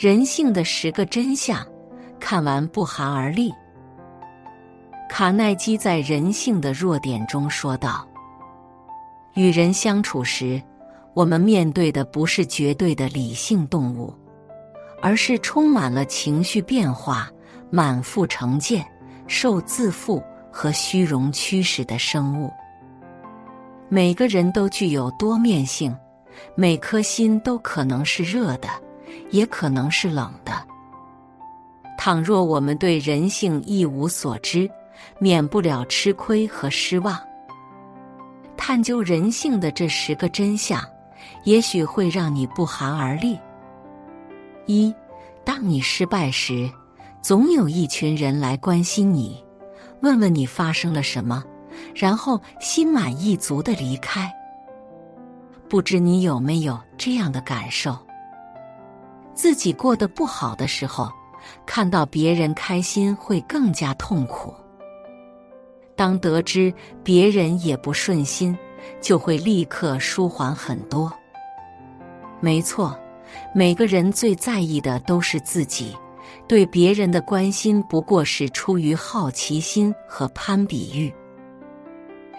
人性的十个真相，看完不寒而栗。卡耐基在《人性的弱点》中说道：“与人相处时，我们面对的不是绝对的理性动物，而是充满了情绪变化、满腹成见、受自负和虚荣驱使的生物。每个人都具有多面性，每颗心都可能是热的。”也可能是冷的。倘若我们对人性一无所知，免不了吃亏和失望。探究人性的这十个真相，也许会让你不寒而栗。一，当你失败时，总有一群人来关心你，问问你发生了什么，然后心满意足的离开。不知你有没有这样的感受？自己过得不好的时候，看到别人开心会更加痛苦。当得知别人也不顺心，就会立刻舒缓很多。没错，每个人最在意的都是自己，对别人的关心不过是出于好奇心和攀比欲。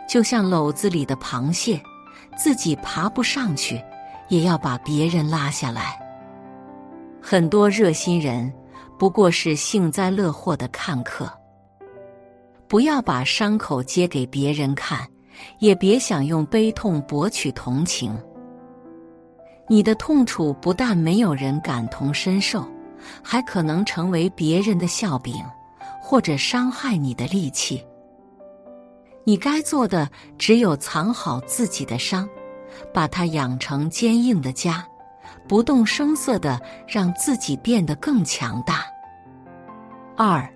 就像篓子里的螃蟹，自己爬不上去，也要把别人拉下来。很多热心人不过是幸灾乐祸的看客。不要把伤口揭给别人看，也别想用悲痛博取同情。你的痛楚不但没有人感同身受，还可能成为别人的笑柄，或者伤害你的利器。你该做的只有藏好自己的伤，把它养成坚硬的家。不动声色的让自己变得更强大。二，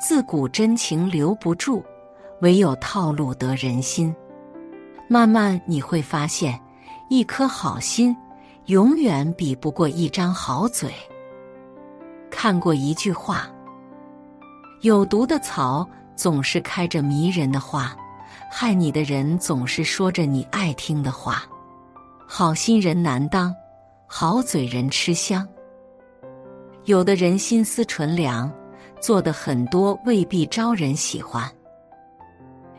自古真情留不住，唯有套路得人心。慢慢你会发现，一颗好心永远比不过一张好嘴。看过一句话：有毒的草总是开着迷人的花，害你的人总是说着你爱听的话。好心人难当。好嘴人吃香，有的人心思纯良，做的很多未必招人喜欢；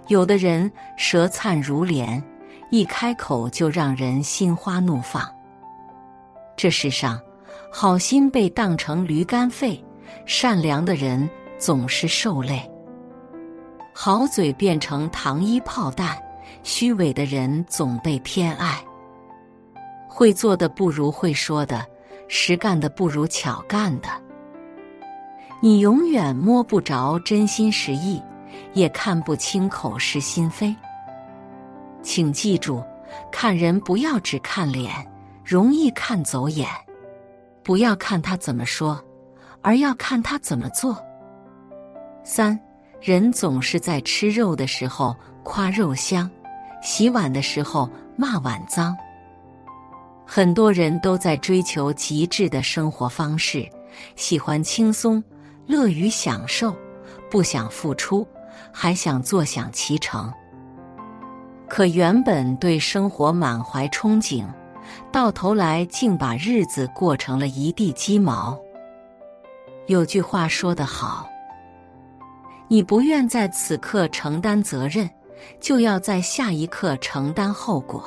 有的人舌灿如莲，一开口就让人心花怒放。这世上，好心被当成驴肝肺，善良的人总是受累；好嘴变成糖衣炮弹，虚伪的人总被偏爱。会做的不如会说的，实干的不如巧干的。你永远摸不着真心实意，也看不清口是心非。请记住，看人不要只看脸，容易看走眼；不要看他怎么说，而要看他怎么做。三人总是在吃肉的时候夸肉香，洗碗的时候骂碗脏。很多人都在追求极致的生活方式，喜欢轻松、乐于享受，不想付出，还想坐享其成。可原本对生活满怀憧憬，到头来竟把日子过成了一地鸡毛。有句话说得好：“你不愿在此刻承担责任，就要在下一刻承担后果。”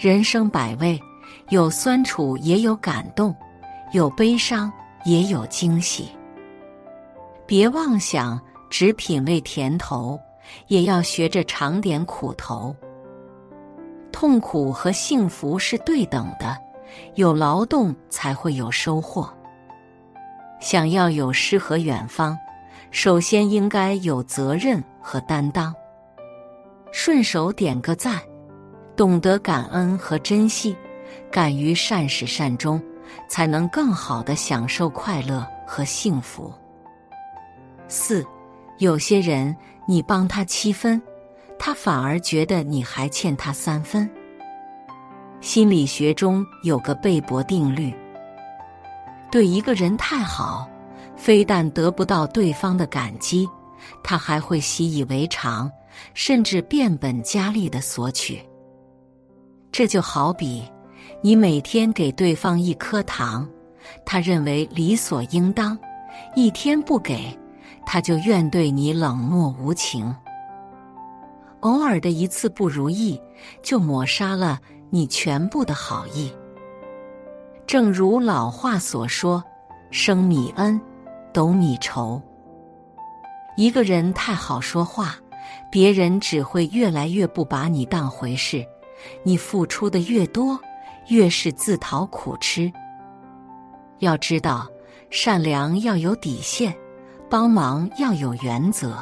人生百味，有酸楚也有感动，有悲伤也有惊喜。别妄想只品味甜头，也要学着尝点苦头。痛苦和幸福是对等的，有劳动才会有收获。想要有诗和远方，首先应该有责任和担当。顺手点个赞。懂得感恩和珍惜，敢于善始善终，才能更好的享受快乐和幸福。四，有些人你帮他七分，他反而觉得你还欠他三分。心理学中有个贝博定律：对一个人太好，非但得不到对方的感激，他还会习以为常，甚至变本加厉的索取。这就好比，你每天给对方一颗糖，他认为理所应当；一天不给，他就怨对你冷漠无情。偶尔的一次不如意，就抹杀了你全部的好意。正如老话所说：“升米恩，斗米仇。”一个人太好说话，别人只会越来越不把你当回事。你付出的越多，越是自讨苦吃。要知道，善良要有底线，帮忙要有原则。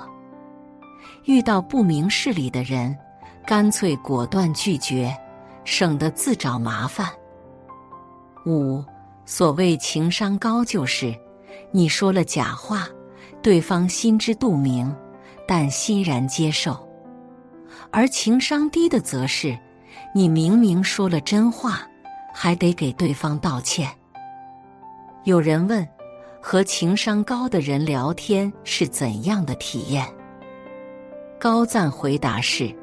遇到不明事理的人，干脆果断拒绝，省得自找麻烦。五，所谓情商高，就是你说了假话。对方心知肚明，但欣然接受；而情商低的，则是你明明说了真话，还得给对方道歉。有人问：和情商高的人聊天是怎样的体验？高赞回答是：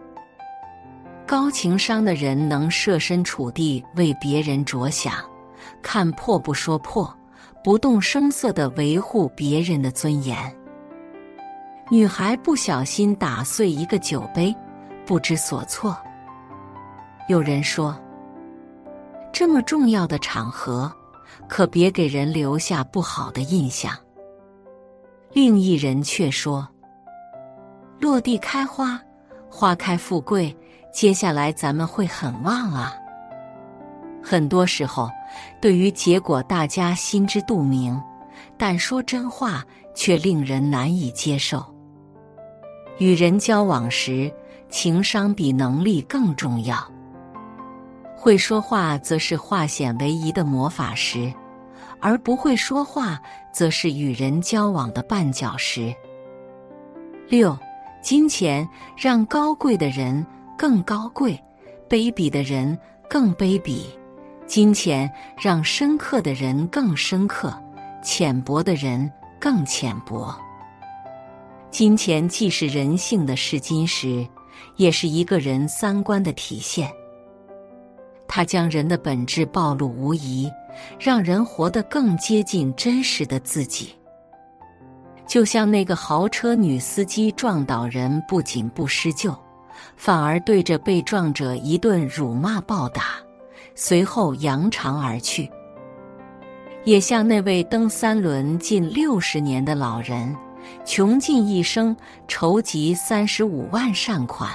高情商的人能设身处地为别人着想，看破不说破。不动声色的维护别人的尊严。女孩不小心打碎一个酒杯，不知所措。有人说：“这么重要的场合，可别给人留下不好的印象。”另一人却说：“落地开花，花开富贵，接下来咱们会很旺啊。”很多时候，对于结果大家心知肚明，但说真话却令人难以接受。与人交往时，情商比能力更重要。会说话则是化险为夷的魔法石，而不会说话则是与人交往的绊脚石。六，金钱让高贵的人更高贵，卑鄙的人更卑鄙。金钱让深刻的人更深刻，浅薄的人更浅薄。金钱既是人性的试金石，也是一个人三观的体现。它将人的本质暴露无遗，让人活得更接近真实的自己。就像那个豪车女司机撞倒人，不仅不施救，反而对着被撞者一顿辱骂暴打。随后扬长而去，也像那位蹬三轮近六十年的老人，穷尽一生筹集三十五万善款，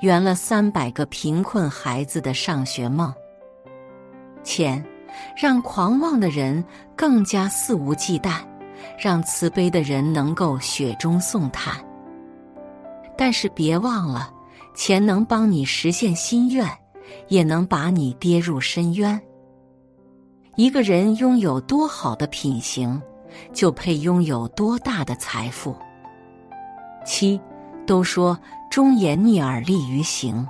圆了三百个贫困孩子的上学梦。钱让狂妄的人更加肆无忌惮，让慈悲的人能够雪中送炭。但是别忘了，钱能帮你实现心愿。也能把你跌入深渊。一个人拥有多好的品行，就配拥有多大的财富。七，都说忠言逆耳利于行，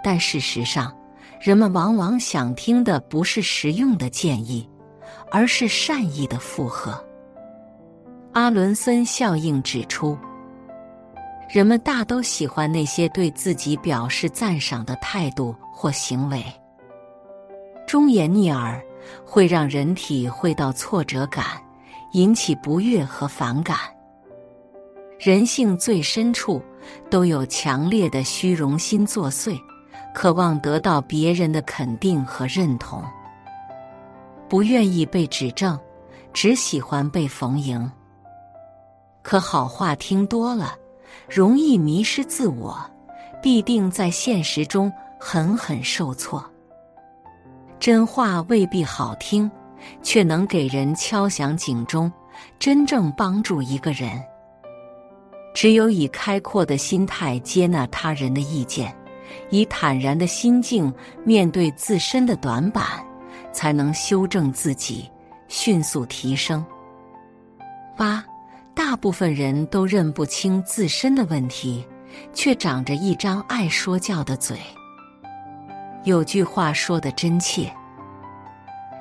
但事实上，人们往往想听的不是实用的建议，而是善意的附和。阿伦森效应指出。人们大都喜欢那些对自己表示赞赏的态度或行为。忠言逆耳会让人体会到挫折感，引起不悦和反感。人性最深处都有强烈的虚荣心作祟，渴望得到别人的肯定和认同，不愿意被指正，只喜欢被逢迎。可好话听多了。容易迷失自我，必定在现实中狠狠受挫。真话未必好听，却能给人敲响警钟，真正帮助一个人。只有以开阔的心态接纳他人的意见，以坦然的心境面对自身的短板，才能修正自己，迅速提升。八。大部分人都认不清自身的问题，却长着一张爱说教的嘴。有句话说的真切：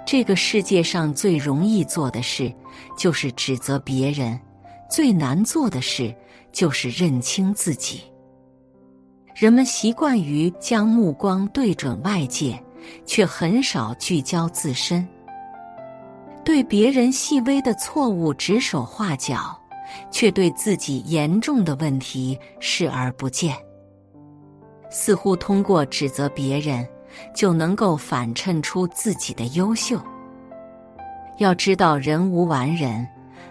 这个世界上最容易做的事，就是指责别人；最难做的事，就是认清自己。人们习惯于将目光对准外界，却很少聚焦自身。对别人细微的错误指手画脚，却对自己严重的问题视而不见。似乎通过指责别人，就能够反衬出自己的优秀。要知道，人无完人，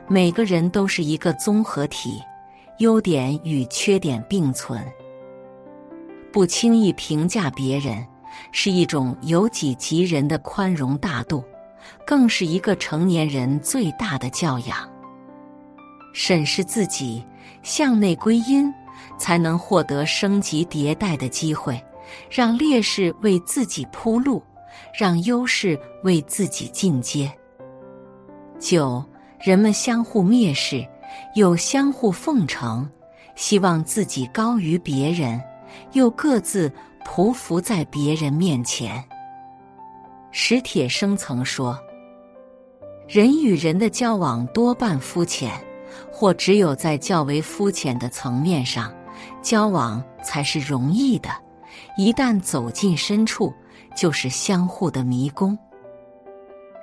每个人都是一个综合体，优点与缺点并存。不轻易评价别人，是一种由己及人的宽容大度，更是一个成年人最大的教养。审视自己，向内归因。才能获得升级迭代的机会，让劣势为自己铺路，让优势为自己进阶。九，人们相互蔑视，又相互奉承，希望自己高于别人，又各自匍匐在别人面前。史铁生曾说：“人与人的交往多半肤浅，或只有在较为肤浅的层面上。”交往才是容易的，一旦走进深处，就是相互的迷宫。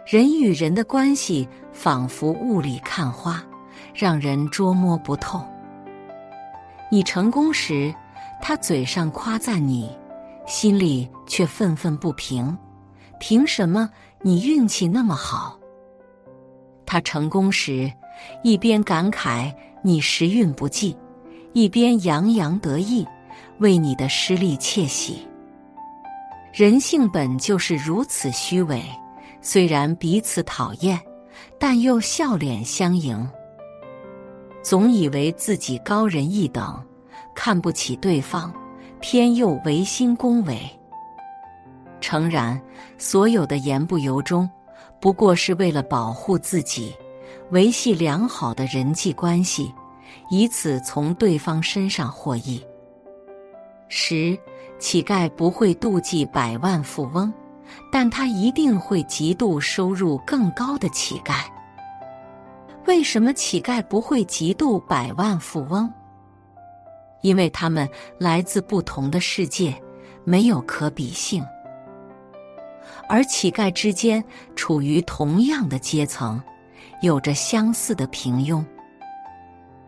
人与人的关系仿佛雾里看花，让人捉摸不透。你成功时，他嘴上夸赞你，心里却愤愤不平。凭什么你运气那么好？他成功时，一边感慨你时运不济。一边洋洋得意，为你的失利窃喜。人性本就是如此虚伪，虽然彼此讨厌，但又笑脸相迎。总以为自己高人一等，看不起对方，偏又违心恭维。诚然，所有的言不由衷，不过是为了保护自己，维系良好的人际关系。以此从对方身上获益。十，乞丐不会妒忌百万富翁，但他一定会嫉妒收入更高的乞丐。为什么乞丐不会嫉妒百万富翁？因为他们来自不同的世界，没有可比性。而乞丐之间处于同样的阶层，有着相似的平庸。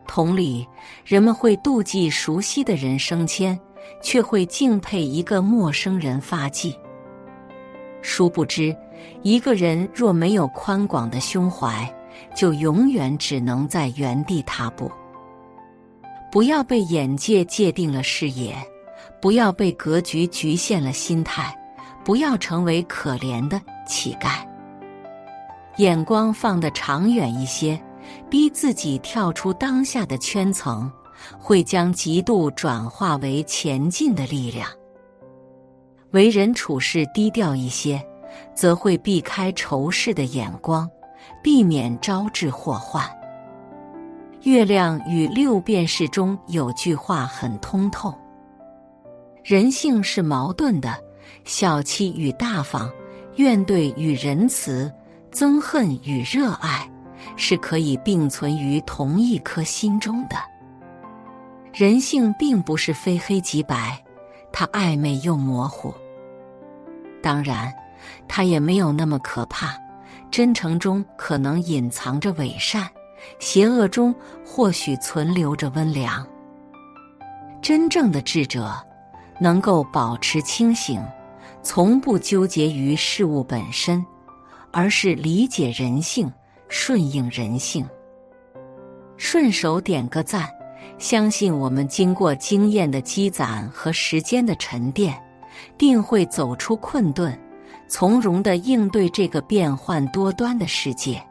同理，人们会妒忌熟悉的人升迁，却会敬佩一个陌生人发迹。殊不知，一个人若没有宽广的胸怀，就永远只能在原地踏步。不要被眼界界定了视野，不要被格局局限了心态，不要成为可怜的乞丐。眼光放得长远一些。逼自己跳出当下的圈层，会将嫉妒转化为前进的力量。为人处事低调一些，则会避开仇视的眼光，避免招致祸患。月亮与六便士中有句话很通透：人性是矛盾的，小气与大方，怨怼与仁慈，憎恨与热爱。是可以并存于同一颗心中的。人性并不是非黑即白，它暧昧又模糊。当然，它也没有那么可怕。真诚中可能隐藏着伪善，邪恶中或许存留着温良。真正的智者，能够保持清醒，从不纠结于事物本身，而是理解人性。顺应人性，顺手点个赞。相信我们经过经验的积攒和时间的沉淀，定会走出困顿，从容的应对这个变幻多端的世界。